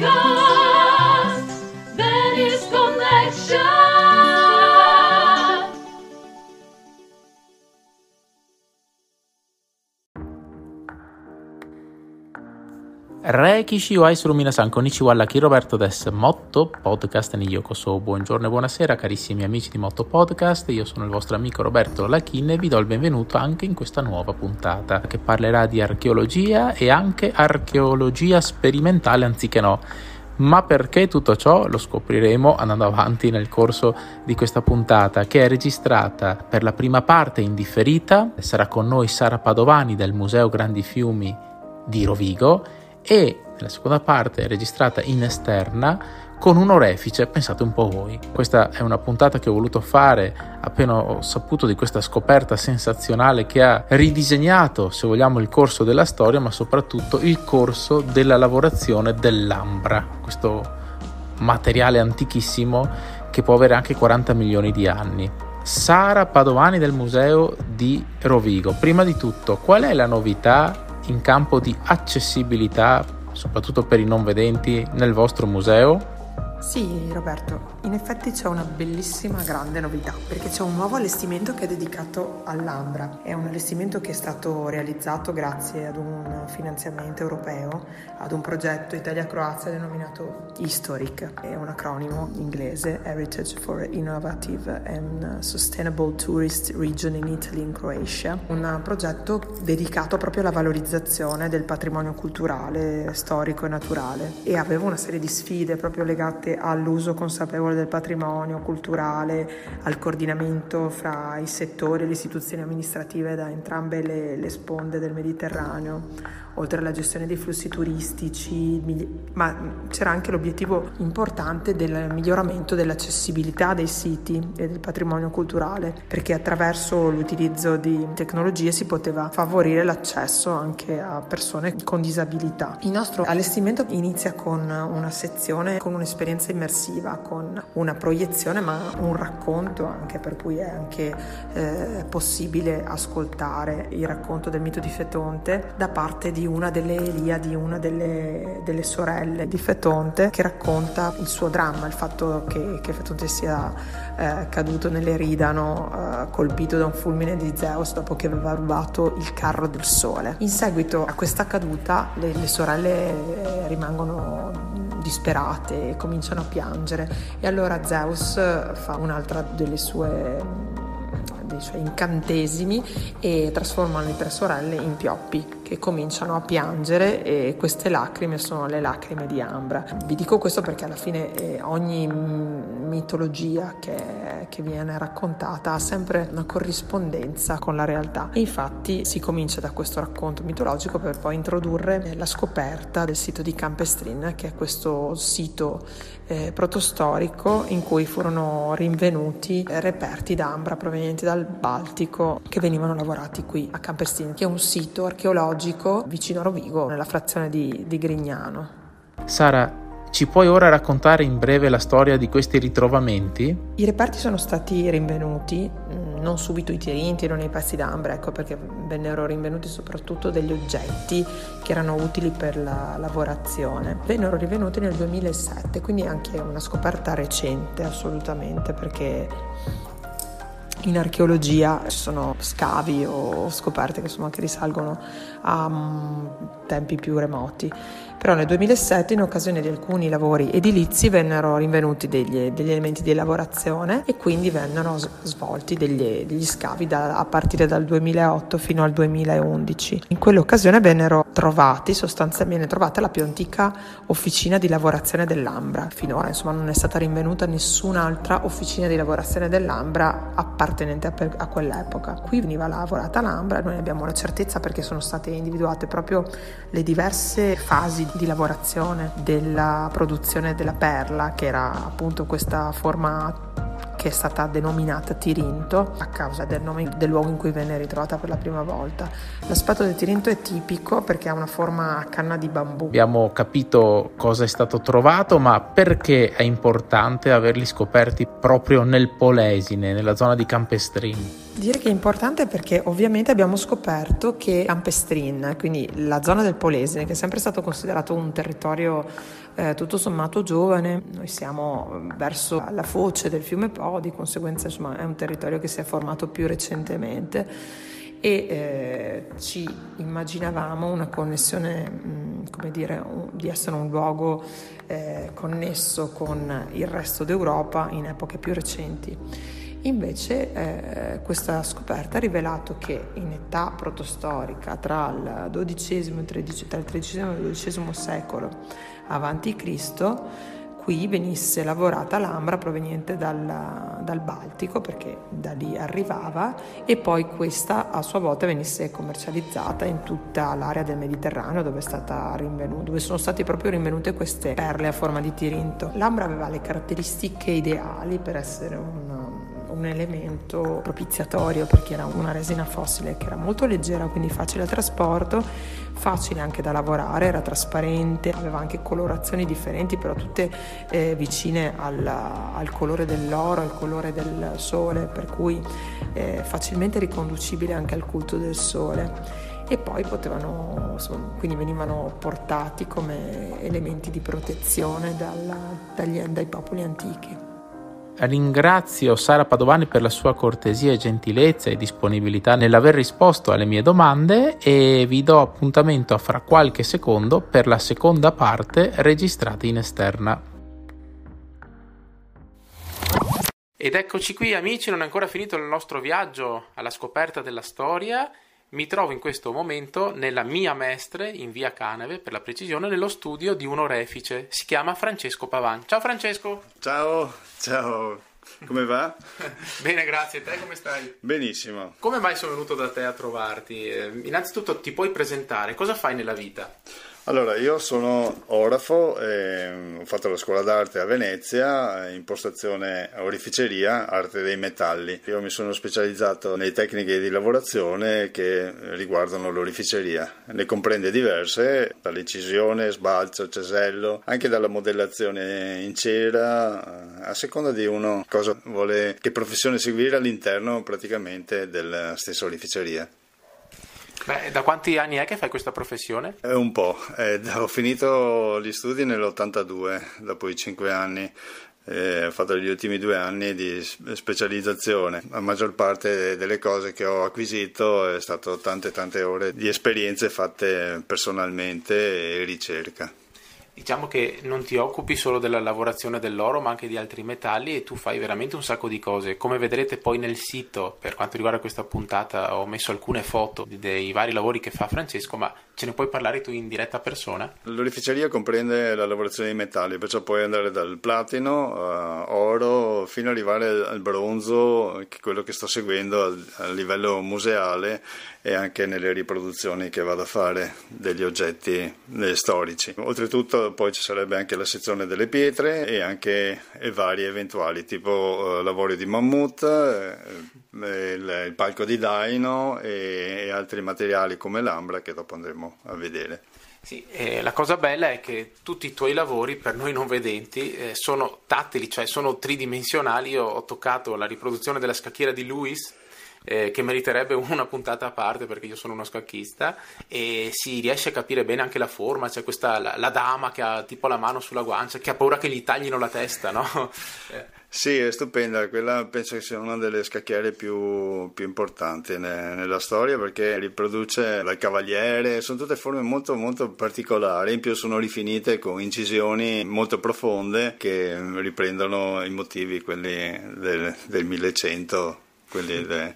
go. Rekishi wa isuru minasan, konnichiwa alla Roberto des Motto Podcast ni Yokoso. Buongiorno e buonasera carissimi amici di Motto Podcast, io sono il vostro amico Roberto Lachin e vi do il benvenuto anche in questa nuova puntata che parlerà di archeologia e anche archeologia sperimentale anziché no. Ma perché tutto ciò lo scopriremo andando avanti nel corso di questa puntata che è registrata per la prima parte in differita. Sarà con noi Sara Padovani del Museo Grandi Fiumi di Rovigo e nella seconda parte è registrata in esterna con un orefice, pensate un po' voi. Questa è una puntata che ho voluto fare appena ho saputo di questa scoperta sensazionale che ha ridisegnato, se vogliamo, il corso della storia, ma soprattutto il corso della lavorazione dell'ambra, questo materiale antichissimo che può avere anche 40 milioni di anni. Sara Padovani del Museo di Rovigo. Prima di tutto, qual è la novità in campo di accessibilità, soprattutto per i non vedenti, nel vostro museo? Sì, Roberto, in effetti c'è una bellissima grande novità, perché c'è un nuovo allestimento che è dedicato all'Ambra. È un allestimento che è stato realizzato grazie ad un finanziamento europeo, ad un progetto Italia-Croazia denominato Historic, è un acronimo inglese, Heritage for Innovative and Sustainable Tourist Region in Italy and Croatia, un progetto dedicato proprio alla valorizzazione del patrimonio culturale, storico e naturale. E aveva una serie di sfide proprio legate all'uso consapevole del patrimonio culturale, al coordinamento fra i settori e le istituzioni amministrative da entrambe le, le sponde del Mediterraneo oltre alla gestione dei flussi turistici, ma c'era anche l'obiettivo importante del miglioramento dell'accessibilità dei siti e del patrimonio culturale, perché attraverso l'utilizzo di tecnologie si poteva favorire l'accesso anche a persone con disabilità. Il nostro allestimento inizia con una sezione con un'esperienza immersiva, con una proiezione ma un racconto anche per cui è anche eh, possibile ascoltare il racconto del mito di Fetonte da parte di una delle Eliadi, una delle, delle, sorelle di Fetonte, che racconta il suo dramma, il fatto che, che Fetonte sia eh, caduto nell'Eridano, eh, colpito da un fulmine di Zeus dopo che aveva rubato il carro del sole. In seguito a questa caduta le, le sorelle rimangono disperate e cominciano a piangere e allora Zeus fa un'altra delle sue dei suoi incantesimi e trasforma le tre sorelle in pioppi che cominciano a piangere e queste lacrime sono le lacrime di Ambra. Vi dico questo perché alla fine eh, ogni mitologia che, che, viene raccontata ha sempre una corrispondenza con la realtà e infatti si comincia da questo racconto mitologico per poi introdurre la scoperta del sito di Campestrin che è questo sito eh, protostorico in cui furono rinvenuti reperti d'ambra provenienti dal Baltico che venivano lavorati qui a Campestrin che è un sito archeologico archeologico vicino a Rovigo, nella frazione di, di Grignano. Sara, ci puoi ora raccontare in breve la storia di questi ritrovamenti? I reperti sono stati rinvenuti, mm, non subito i tirinti, non i pezzi d'ambra, ecco perché vennero rinvenuti soprattutto degli oggetti che erano utili per la lavorazione. Vennero rinvenuti nel 2007, quindi anche una scoperta recente assolutamente perché in archeologia ci sono scavi o scoperte che, insomma, che risalgono a um, tempi più remoti però nel 2007 in occasione di alcuni lavori edilizi vennero rinvenuti degli, degli elementi di lavorazione e quindi vennero svolti degli, degli scavi da, a partire dal 2008 fino al 2011. In quell'occasione vennero trovati, sostanzialmente trovata la più antica officina di lavorazione dell'Ambra. Finora insomma non è stata rinvenuta nessun'altra officina di lavorazione dell'Ambra appartenente a, a quell'epoca. Qui veniva lavorata l'Ambra, noi abbiamo la certezza perché sono state individuate proprio le diverse fasi di lavorazione della produzione della perla, che era appunto questa forma che è stata denominata Tirinto a causa del nome del luogo in cui venne ritrovata per la prima volta. L'aspetto del Tirinto è tipico perché ha una forma a canna di bambù. Abbiamo capito cosa è stato trovato, ma perché è importante averli scoperti proprio nel Polesine, nella zona di Campestrini? Dire che è importante perché ovviamente abbiamo scoperto che Campestrin, quindi la zona del Polesine, che è sempre stato considerato un territorio eh, tutto sommato giovane, noi siamo verso la foce del fiume Po, di conseguenza insomma, è un territorio che si è formato più recentemente e eh, ci immaginavamo una connessione, mh, come dire, un, di essere un luogo eh, connesso con il resto d'Europa in epoche più recenti. Invece eh, questa scoperta ha rivelato che in età protostorica tra il XII e il XII secolo avanti Cristo qui venisse lavorata l'ambra proveniente dal, dal, Baltico perché da lì arrivava e poi questa a sua volta venisse commercializzata in tutta l'area del Mediterraneo dove, dove sono state proprio rinvenute queste perle a forma di tirinto. L'ambra aveva le caratteristiche ideali per essere un un elemento propiziatorio perché era una resina fossile che era molto leggera, quindi facile al trasporto, facile anche da lavorare, era trasparente, aveva anche colorazioni differenti, però tutte eh, vicine al, al, colore dell'oro, al colore del sole, per cui eh, facilmente riconducibile anche al culto del sole e poi potevano, quindi venivano portati come elementi di protezione dalla, dagli, dai popoli antichi. Ringrazio Sara Padovani per la sua cortesia, gentilezza e disponibilità nell'aver risposto alle mie domande e vi do appuntamento fra qualche secondo per la seconda parte registrata in esterna. Ed eccoci qui amici, non è ancora finito il nostro viaggio alla scoperta della storia. Mi trovo in questo momento nella mia mestre in via Caneve, per la precisione, nello studio di un orefice. Si chiama Francesco Pavan. Ciao Francesco! Ciao, ciao, come va? Bene, grazie. Te come stai? Benissimo. Come mai sono venuto da te a trovarti? Eh, innanzitutto ti puoi presentare, cosa fai nella vita? Allora, io sono orafo, eh, ho fatto la scuola d'arte a Venezia, impostazione orificeria, arte dei metalli. Io mi sono specializzato nelle tecniche di lavorazione che riguardano l'orificeria. Ne comprende diverse, dall'incisione, sbalzo, cesello, anche dalla modellazione in cera, a seconda di uno cosa vuole, che professione seguire all'interno praticamente della stessa orificeria. Beh, da quanti anni è che fai questa professione? È un po', eh, ho finito gli studi nell'82, dopo i 5 anni. Eh, ho fatto gli ultimi due anni di specializzazione. La maggior parte delle cose che ho acquisito è stato tante tante ore di esperienze fatte personalmente e ricerca diciamo che non ti occupi solo della lavorazione dell'oro ma anche di altri metalli e tu fai veramente un sacco di cose come vedrete poi nel sito per quanto riguarda questa puntata ho messo alcune foto dei vari lavori che fa Francesco ma ce ne puoi parlare tu in diretta persona? L'orificeria comprende la lavorazione di metalli perciò puoi andare dal platino a oro fino ad arrivare al bronzo che è quello che sto seguendo a livello museale e anche nelle riproduzioni che vado a fare degli oggetti storici. Oltretutto poi ci sarebbe anche la sezione delle pietre e anche e vari eventuali tipo eh, lavori di mammut, eh, il, il, palco di daino e, e altri materiali come l'ambra che dopo andremo a vedere. Sì, eh, la cosa bella è che tutti i tuoi lavori, per noi non vedenti, eh, sono tattili, cioè sono tridimensionali. Io ho toccato la riproduzione della scacchiera di Lewis, eh, che meriterebbe una puntata a parte perché io sono uno scacchista e si riesce a capire bene anche la forma, c'è questa la, la dama che ha tipo la mano sulla guancia che ha paura che gli taglino la testa, no? Sì, è stupenda, quella penso che sia una delle scacchiere più, più importanti ne, nella storia perché riproduce il cavaliere, sono tutte forme molto molto particolari, in più sono rifinite con incisioni molto profonde che riprendono i motivi, quelli del, del 1100 quelli de,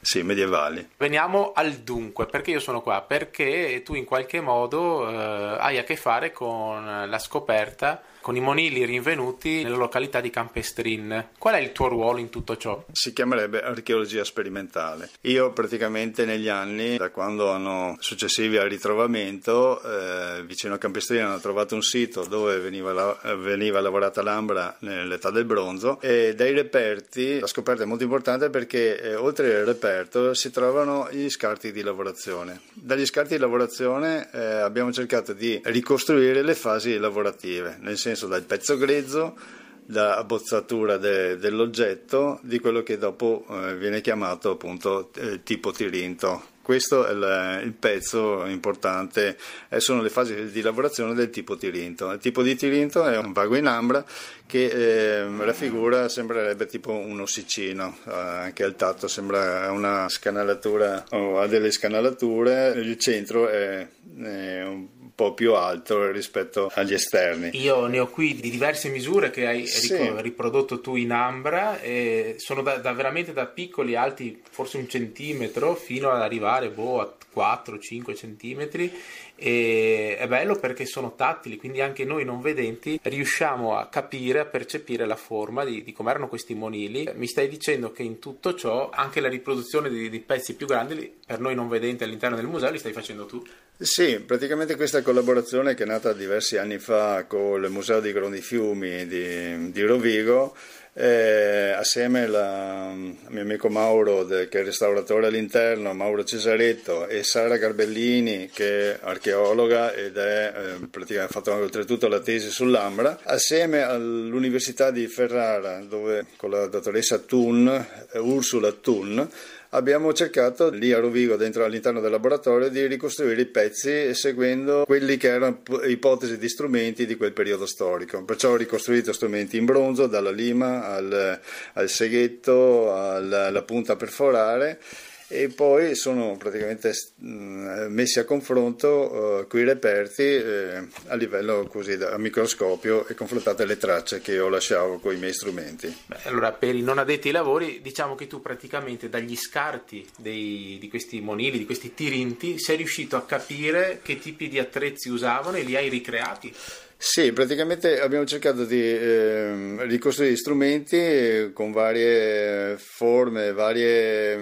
sì, medievali. Veniamo al dunque, perché io sono qua? Perché tu in qualche modo eh, hai a che fare con la scoperta con i monili rinvenuti nella località di Campestrin. Qual è il tuo ruolo in tutto ciò? Si chiamerebbe archeologia sperimentale. Io praticamente negli anni, da quando hanno successivi al ritrovamento, eh, vicino a Campestrin hanno trovato un sito dove veniva, la, veniva lavorata l'ambra nell'età del bronzo e dai reperti, la scoperta è molto importante perché eh, oltre al reperto si trovano gli scarti di lavorazione. Dagli scarti di lavorazione eh, abbiamo cercato di ricostruire le fasi lavorative, nel senso senso dal pezzo grezzo da abbozzatura de, dell'oggetto di quello che dopo eh, viene chiamato appunto eh, tipo Tirinto. Questo è il, il pezzo importante, eh, sono le fasi di lavorazione del tipo Tirinto. Il tipo di Tirinto è un vago in ambra che eh, raffigura, sembrerebbe tipo un ossicino, eh, anche al tatto sembra una scanalatura o ha delle scanalature, il centro è, è un po' più alto rispetto agli esterni. Io ne ho qui di diverse misure che hai sì. riprodotto tu in ambra e sono da, da, veramente da piccoli, alti forse un centimetro, fino ad arrivare boh, a 4-5 centimetri e è bello perché sono tattili, quindi anche noi non vedenti riusciamo a capire, a percepire la forma di, di come erano questi monili. Mi stai dicendo che in tutto ciò anche la riproduzione di, di pezzi più grandi per noi non vedenti all'interno del museo li stai facendo tu? Sì, praticamente questa collaborazione che è nata diversi anni fa con il Museo dei Grandi Fiumi di, di Rovigo eh, assieme al mio amico Mauro, de, che è restauratore all'interno, Mauro Cesaretto e Sara Garbellini, che è archeologa ed è eh, praticamente fatto oltretutto la tesi sull'Ambra, assieme all'Università di Ferrara, dove con la dottoressa Thun, eh, Ursula Thun, abbiamo cercato lì a Rovigo, dentro, all'interno del laboratorio, di ricostruire i pezzi seguendo quelli che erano ipotesi di strumenti di quel periodo storico. Perciò ho ricostruito strumenti in bronzo, dalla lima al, al seghetto, alla, punta perforare e poi sono praticamente messi a confronto uh, quei reperti eh, a livello così a microscopio e confrontate le tracce che io lasciavo con i miei strumenti. Beh, allora per i non addetti ai lavori diciamo che tu praticamente dagli scarti dei, di questi monili, di questi tirinti sei riuscito a capire che tipi di attrezzi usavano e li hai ricreati. Sì, praticamente abbiamo cercato di eh, ricostruire strumenti con varie forme, varie,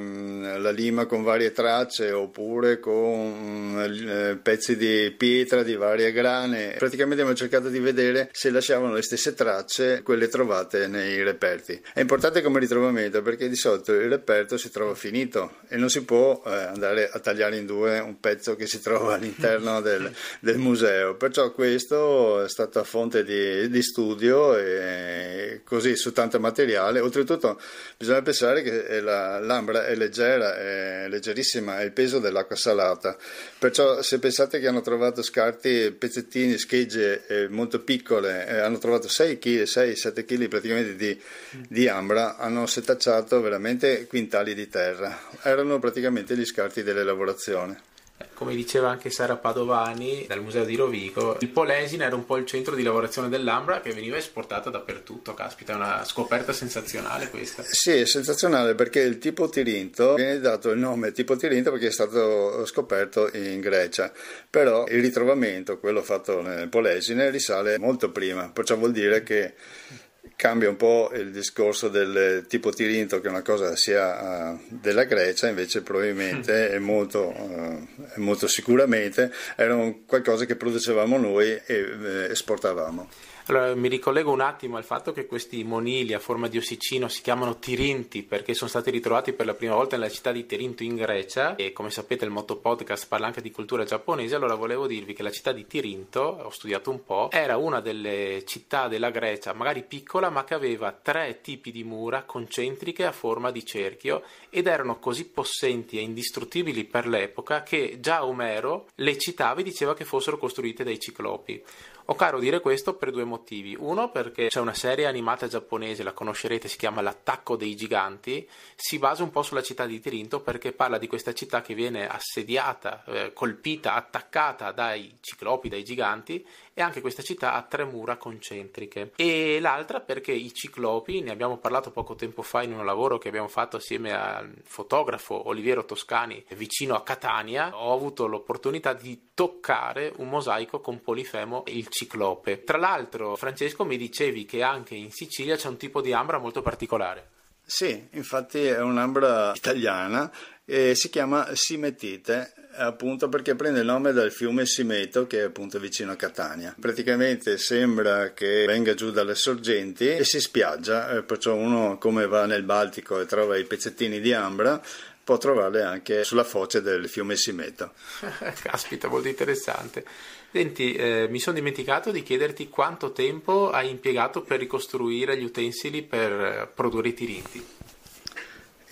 la lima con varie tracce oppure con mh, eh, pezzi di pietra di varie grane. Praticamente abbiamo cercato di vedere se lasciavano le stesse tracce, quelle trovate nei reperti. È importante come ritrovamento perché di solito il reperto si trova finito e non si può eh, andare a tagliare in due un pezzo che si trova all'interno del, del museo. Perciò questo è stata fonte di, di, studio e così su tanto materiale. Oltretutto bisogna pensare che la, l'ambra è leggera, è leggerissima, è il peso dell'acqua salata. Perciò se pensate che hanno trovato scarti, pezzettini, schegge eh, molto piccole, eh, hanno trovato 6 kg, 6-7 kg praticamente di, di ambra, hanno setacciato veramente quintali di terra. Erano praticamente gli scarti delle lavorazioni come diceva anche Sara Padovani dal museo di Rovigo, il Polesine era un po' il centro di lavorazione dell'Ambra che veniva esportata dappertutto. Caspita, è una scoperta sensazionale questa. Sì, è sensazionale perché il tipo Tirinto viene dato il nome tipo Tirinto perché è stato scoperto in Grecia, però il ritrovamento, quello fatto nel Polesine, risale molto prima, perciò vuol dire che cambia un po' il discorso del tipo Tirinto che è una cosa sia uh, della Grecia invece probabilmente è molto, uh, molto sicuramente era qualcosa che producevamo noi e eh, esportavamo allora, mi ricollego un attimo al fatto che questi monili a forma di ossicino si chiamano Tirinti perché sono stati ritrovati per la prima volta nella città di Tirinto in Grecia e come sapete il Motto Podcast parla anche di cultura giapponese, allora volevo dirvi che la città di Tirinto, ho studiato un po', era una delle città della Grecia, magari piccola, ma che aveva tre tipi di mura concentriche a forma di cerchio ed erano così possenti e indistruttibili per l'epoca che già Omero le citava e diceva che fossero costruite dai ciclopi. Ho caro dire questo per due motivi. Uno, perché c'è una serie animata giapponese, la conoscerete, si chiama L'attacco dei giganti. Si basa un po' sulla città di Tirinto perché parla di questa città che viene assediata, eh, colpita, attaccata dai ciclopi, dai giganti e anche questa città ha tre mura concentriche. E l'altra perché i ciclopi, ne abbiamo parlato poco tempo fa in un lavoro che abbiamo fatto assieme al fotografo Oliviero Toscani vicino a Catania, ho avuto l'opportunità di toccare un mosaico con Polifemo il ciclope. Tra l'altro, Francesco, mi dicevi che anche in Sicilia c'è un tipo di ambra molto particolare. Sì, infatti è un'ambra italiana e si chiama Simetite appunto perché prende il nome dal fiume Simeto che è appunto vicino a Catania. Praticamente sembra che venga giù dalle sorgenti e si spiaggia, eh, perciò uno come va nel Baltico e trova i pezzettini di ambra può trovarle anche sulla foce del fiume Simeta. Caspita, molto interessante. Senti, eh, mi sono dimenticato di chiederti quanto tempo hai impiegato per ricostruire gli utensili per eh, produrre i tirinti.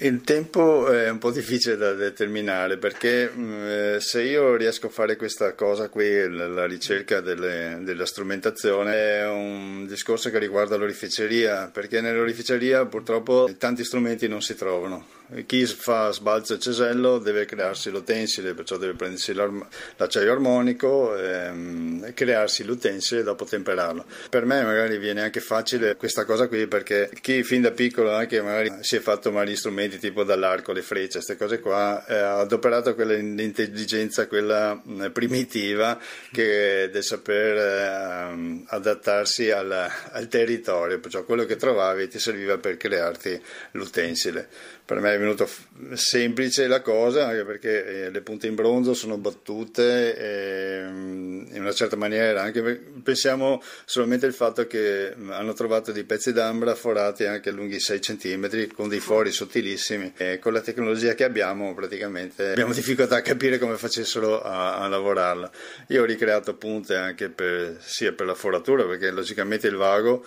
Il tempo è un po' difficile da determinare perché mm, eh, se io riesco a fare questa cosa qui, la ricerca delle, della strumentazione, è un discorso che riguarda l'orificeria, perché nell'orificeria purtroppo tanti strumenti non si trovano. Chi fa sbalzo e cesello deve crearsi l'utensile, perciò deve prendersi l'acciaio armonico ehm, e crearsi l'utensile e dopo temperarlo. Per me magari viene anche facile questa cosa qui perché chi fin da piccolo anche magari si è fatto strumenti strumenti tipo dall'arco, le frecce, queste cose qua, eh, ha adoperato quell'intelligenza, quella eh, primitiva che del saper eh, adattarsi al, al, territorio, perciò quello che trovavi ti serviva per crearti l'utensile. Per me è venuto semplice la cosa, anche perché eh, le punte in bronzo sono battute e, mm, in una certa maniera, pensiamo solamente al fatto che hanno trovato dei pezzi d'ambra forati anche lunghi 6 cm con dei fori sottilissimi e con la tecnologia che abbiamo praticamente abbiamo difficoltà a capire come facessero a, a lavorarla. Io ho ricreato punte anche per, sia per la foratura perché logicamente il vago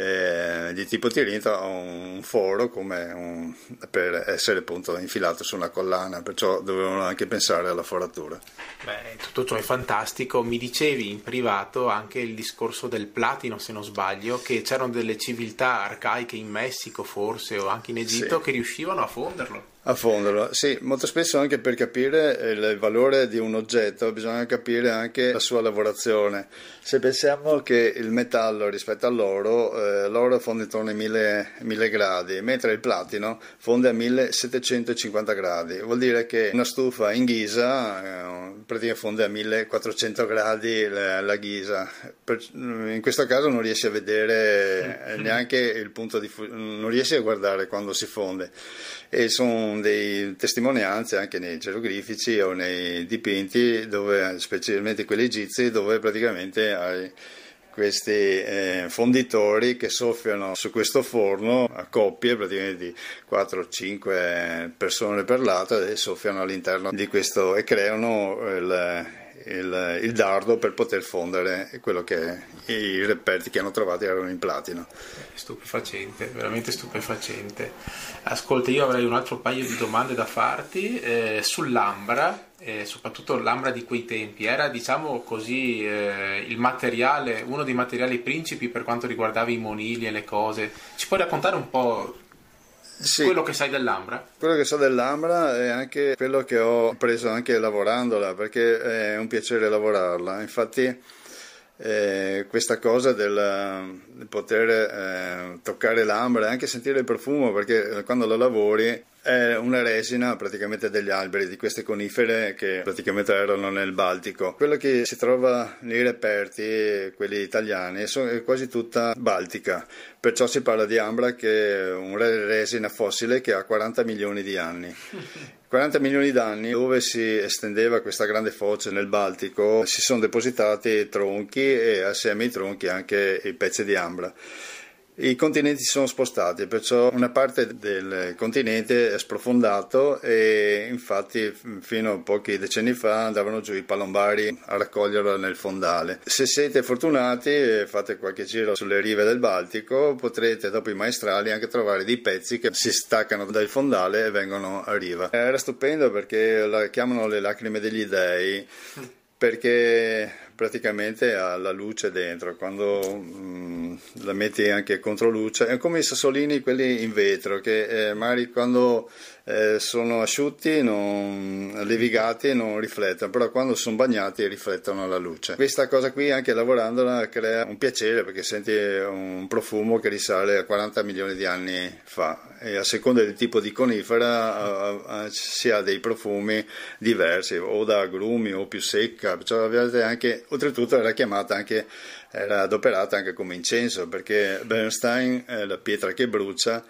eh, di tipo tirinto ha un foro un, per essere appunto infilato su una collana, perciò dovevano anche pensare alla foratura. Beh, tutto ciò è fantastico. Mi dicevi in privato anche il discorso del platino, se non sbaglio, che c'erano delle civiltà arcaiche in Messico forse o anche in Egitto sì. che riuscivano a fonderlo. A fonderlo, sì, molto spesso anche per capire il valore di un oggetto bisogna capire anche la sua lavorazione. Se pensiamo che il metallo rispetto all'oro, eh, l'oro fonde intorno ai 1000, 1000 gradi, mentre il platino fonde a 1750 gradi, vuol dire che una stufa in ghisa eh, praticamente fonde a 1400 gradi la, la ghisa. Per, in questo caso non riesci a vedere neanche il punto di non riesci a guardare quando si fonde e sono dei testimonianze anche nei geroglifici o nei dipinti, dove, specialmente quelli egizi, dove praticamente hai questi eh, fonditori che soffiano su questo forno a coppie praticamente di 4-5 persone per lato e soffiano all'interno di questo e creano il, il, il, dardo per poter fondere quello che i reperti che hanno trovato erano in platino. Stupefacente, veramente stupefacente. Ascolta, io avrei un altro paio di domande da farti eh, sull'ambra, eh, soprattutto l'ambra di quei tempi. Era, diciamo così, eh, il materiale, uno dei materiali principi per quanto riguardava i monili e le cose. Ci puoi raccontare un po' Sì. quello che sai dell'Ambra? Quello che so dell'Ambra è anche quello che ho preso anche lavorandola, perché è un piacere lavorarla. Infatti eh, questa cosa del, del poter eh, toccare l'ambra e anche sentire il profumo, perché quando la lavori è una resina praticamente degli alberi di queste conifere che praticamente erano nel Baltico. Quello che si trova nei reperti, quelli italiani, è quasi tutta baltica, perciò si parla di ambra che è una resina fossile che ha 40 milioni di anni. 40 milioni d'anni dove si estendeva questa grande foce nel Baltico si sono depositati tronchi e assieme ai tronchi anche i pezzi di ambra. I continenti si sono spostati, perciò una parte del continente è sprofondato e infatti fino a pochi decenni fa andavano giù i palombari a raccoglierlo nel fondale. Se siete fortunati e fate qualche giro sulle rive del Baltico potrete dopo i maestrali anche trovare dei pezzi che si staccano dal fondale e vengono a riva. Era stupendo perché la chiamano le lacrime degli dei perché praticamente ha la luce dentro, quando mm, la metti anche contro luce, è come i sassolini quelli in vetro che eh, magari quando eh, sono asciutti, non, levigati non riflettono, però quando sono bagnati riflettono la luce. Questa cosa qui anche lavorandola crea un piacere perché senti un profumo che risale a 40 milioni di anni fa e a seconda del tipo di conifera uh, uh, si ha dei profumi diversi o da agrumi o più secca, cioè, anche, oltretutto era chiamata anche era adoperata anche come incenso perché Bernstein, eh, la pietra che brucia,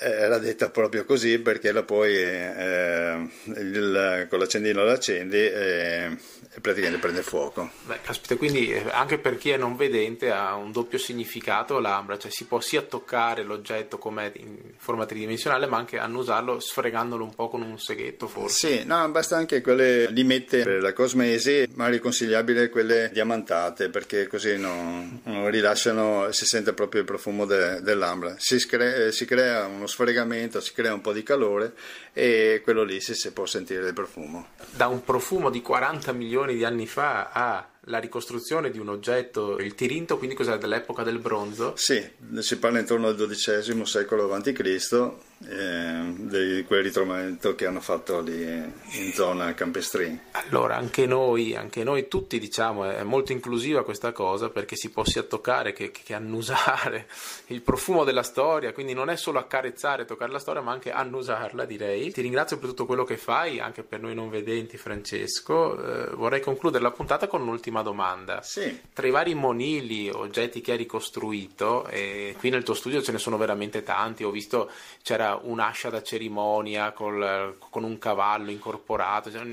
era detta proprio così perché la poi eh, il, con l'accendino l'accendi e, e praticamente prende fuoco. Beh, caspita, quindi eh, anche per chi è non vedente ha un doppio significato l'ambra, cioè si può sia toccare l'oggetto come in forma tridimensionale ma anche annusarlo sfregandolo un po' con un seghetto forse. Sì, no, basta anche quelle limette per la cosmesi, ma è consigliabile quelle diamantate perché così non, non rilasciano, si sente proprio il profumo de, dell'ambra. Si, scre- si crea uno sfregamento, si crea un po' di calore e quello lì si, si può sentire il profumo. Da un profumo di 40 milioni di anni fa a la ricostruzione di un oggetto, il Tirinto, quindi cos'è dell'epoca del bronzo? Sì, si parla intorno al XII secolo a.C., eh, di quel ritrovamento che hanno fatto lì in zona campestrini. Allora, anche noi, anche noi tutti diciamo, è molto inclusiva questa cosa perché si può sia toccare che, che annusare il profumo della storia, quindi non è solo accarezzare, toccare la storia, ma anche annusarla, direi. Ti ringrazio per tutto quello che fai, anche per noi non vedenti, Francesco. Eh, vorrei concludere la puntata con un'ultima domanda. Sì. Tra i vari monili, oggetti che hai ricostruito, e qui nel tuo studio ce ne sono veramente tanti, ho visto c'era un'ascia da cerimonia col, con un cavallo incorporato, cioè,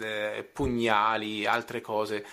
eh, pugnali, altre cose.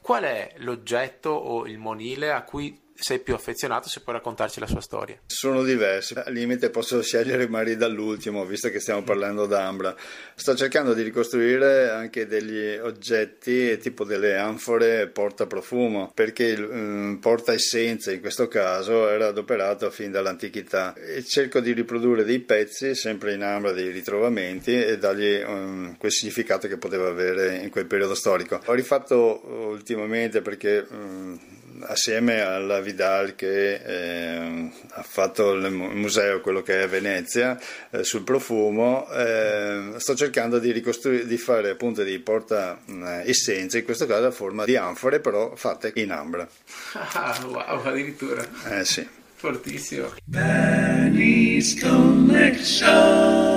Qual è l'oggetto o il monile a cui sei più affezionato se puoi raccontarci la sua storia. Sono diverse, al limite posso scegliere magari dall'ultimo, visto che stiamo parlando d'Ambra. Sto cercando di ricostruire anche degli oggetti tipo delle anfore porta profumo, perché il um, porta essenza in questo caso era adoperato fin dall'antichità e cerco di riprodurre dei pezzi sempre in Ambra, dei ritrovamenti e dargli um, quel significato che poteva avere in quel periodo storico. Ho rifatto ultimamente perché um, assieme alla Vidal che eh, ha fatto il museo, quello che è a Venezia, eh, sul profumo, eh, sto cercando di, di fare appunto dei porta eh, essenze, in questo caso a forma di anfore, però fatte in ambra. Ah, wow, addirittura. Eh sì. Fortissimo. Benny's Collection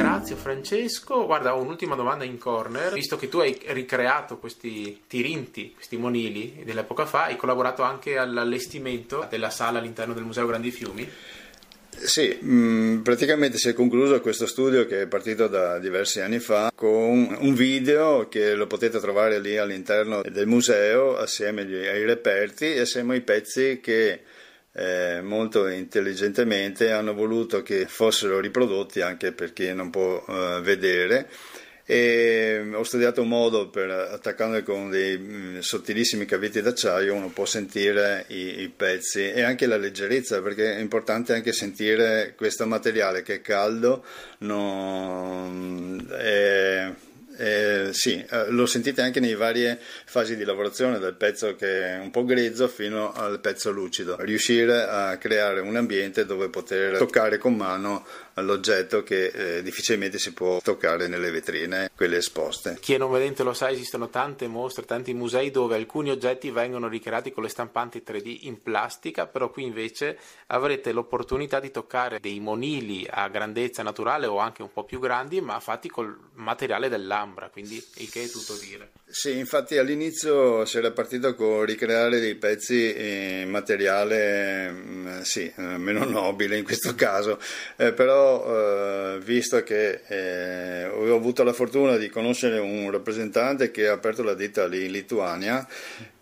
ringrazio Francesco. Guarda, ho un'ultima domanda in corner. Visto che tu hai ricreato questi tirinti, questi monili dell'epoca fa, hai collaborato anche all'allestimento della sala all'interno del Museo Grandi Fiumi? Sì, mm, praticamente si è concluso questo studio che è partito da diversi anni fa con un video che lo potete trovare lì all'interno del museo assieme ai reperti e assieme ai pezzi che eh, molto intelligentemente hanno voluto che fossero riprodotti anche per chi non può eh, vedere. E ho studiato un modo per attaccandoli con dei mh, mm, sottilissimi cavetti d'acciaio uno può sentire i, i, pezzi e anche la leggerezza perché è importante anche sentire questo materiale che è caldo non, è, eh, sì, eh, lo sentite anche nelle varie fasi di lavorazione, dal pezzo che è un po' grezzo fino al pezzo lucido. Riuscire a creare un ambiente dove poter toccare con mano l'oggetto che eh, difficilmente si può toccare nelle vetrine, quelle esposte. Chi è non vedente lo sa, esistono tante mostre, tanti musei dove alcuni oggetti vengono ricreati con le stampanti 3D in plastica, però qui invece avrete l'opportunità di toccare dei monili a grandezza naturale o anche un po' più grandi, ma fatti col materiale dell'ambra, quindi il che è tutto dire. Sì, infatti all'inizio si era partito con ricreare dei pezzi in materiale mm, sì, eh, meno nobile in questo caso, eh, però eh, visto che eh, ho avuto la fortuna di conoscere un rappresentante che ha aperto la ditta lì in Lituania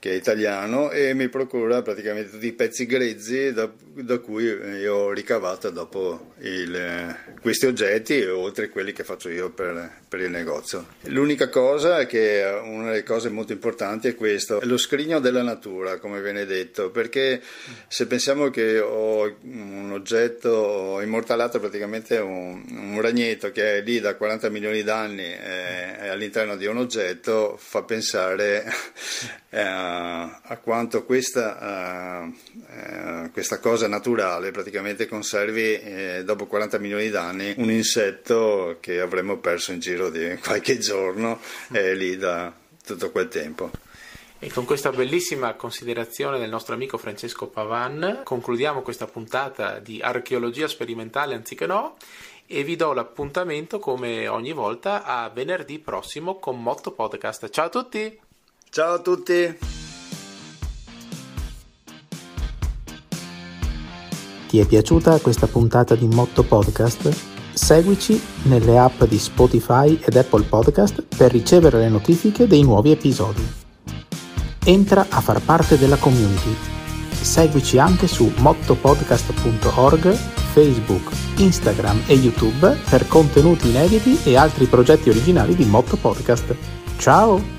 che è italiano e mi procura praticamente tutti i pezzi grezzi da, da cui io ho ricavato dopo il, questi oggetti oltre a quelli che faccio io per, per, il negozio. L'unica cosa è che una delle cose molto importanti è questo, lo scrigno della natura come viene detto, perché se pensiamo che ho un oggetto, immortalato praticamente un, un ragnetto che è lì da 40 milioni d'anni eh, all'interno di un oggetto, fa pensare eh, a quanto questa, uh, questa, cosa naturale praticamente conservi eh, dopo 40 milioni di anni un insetto che avremmo perso in giro di qualche giorno eh, lì da tutto quel tempo. E con questa bellissima considerazione del nostro amico Francesco Pavan concludiamo questa puntata di archeologia sperimentale anziché no e vi do l'appuntamento come ogni volta a venerdì prossimo con Motto Podcast. Ciao a tutti! Ciao a tutti! Ti è piaciuta questa puntata di Motto Podcast? Seguici nelle app di Spotify ed Apple Podcast per ricevere le notifiche dei nuovi episodi. Entra a far parte della community. Seguici anche su mottopodcast.org, Facebook, Instagram e YouTube per contenuti inediti e altri progetti originali di Motto Podcast. Ciao!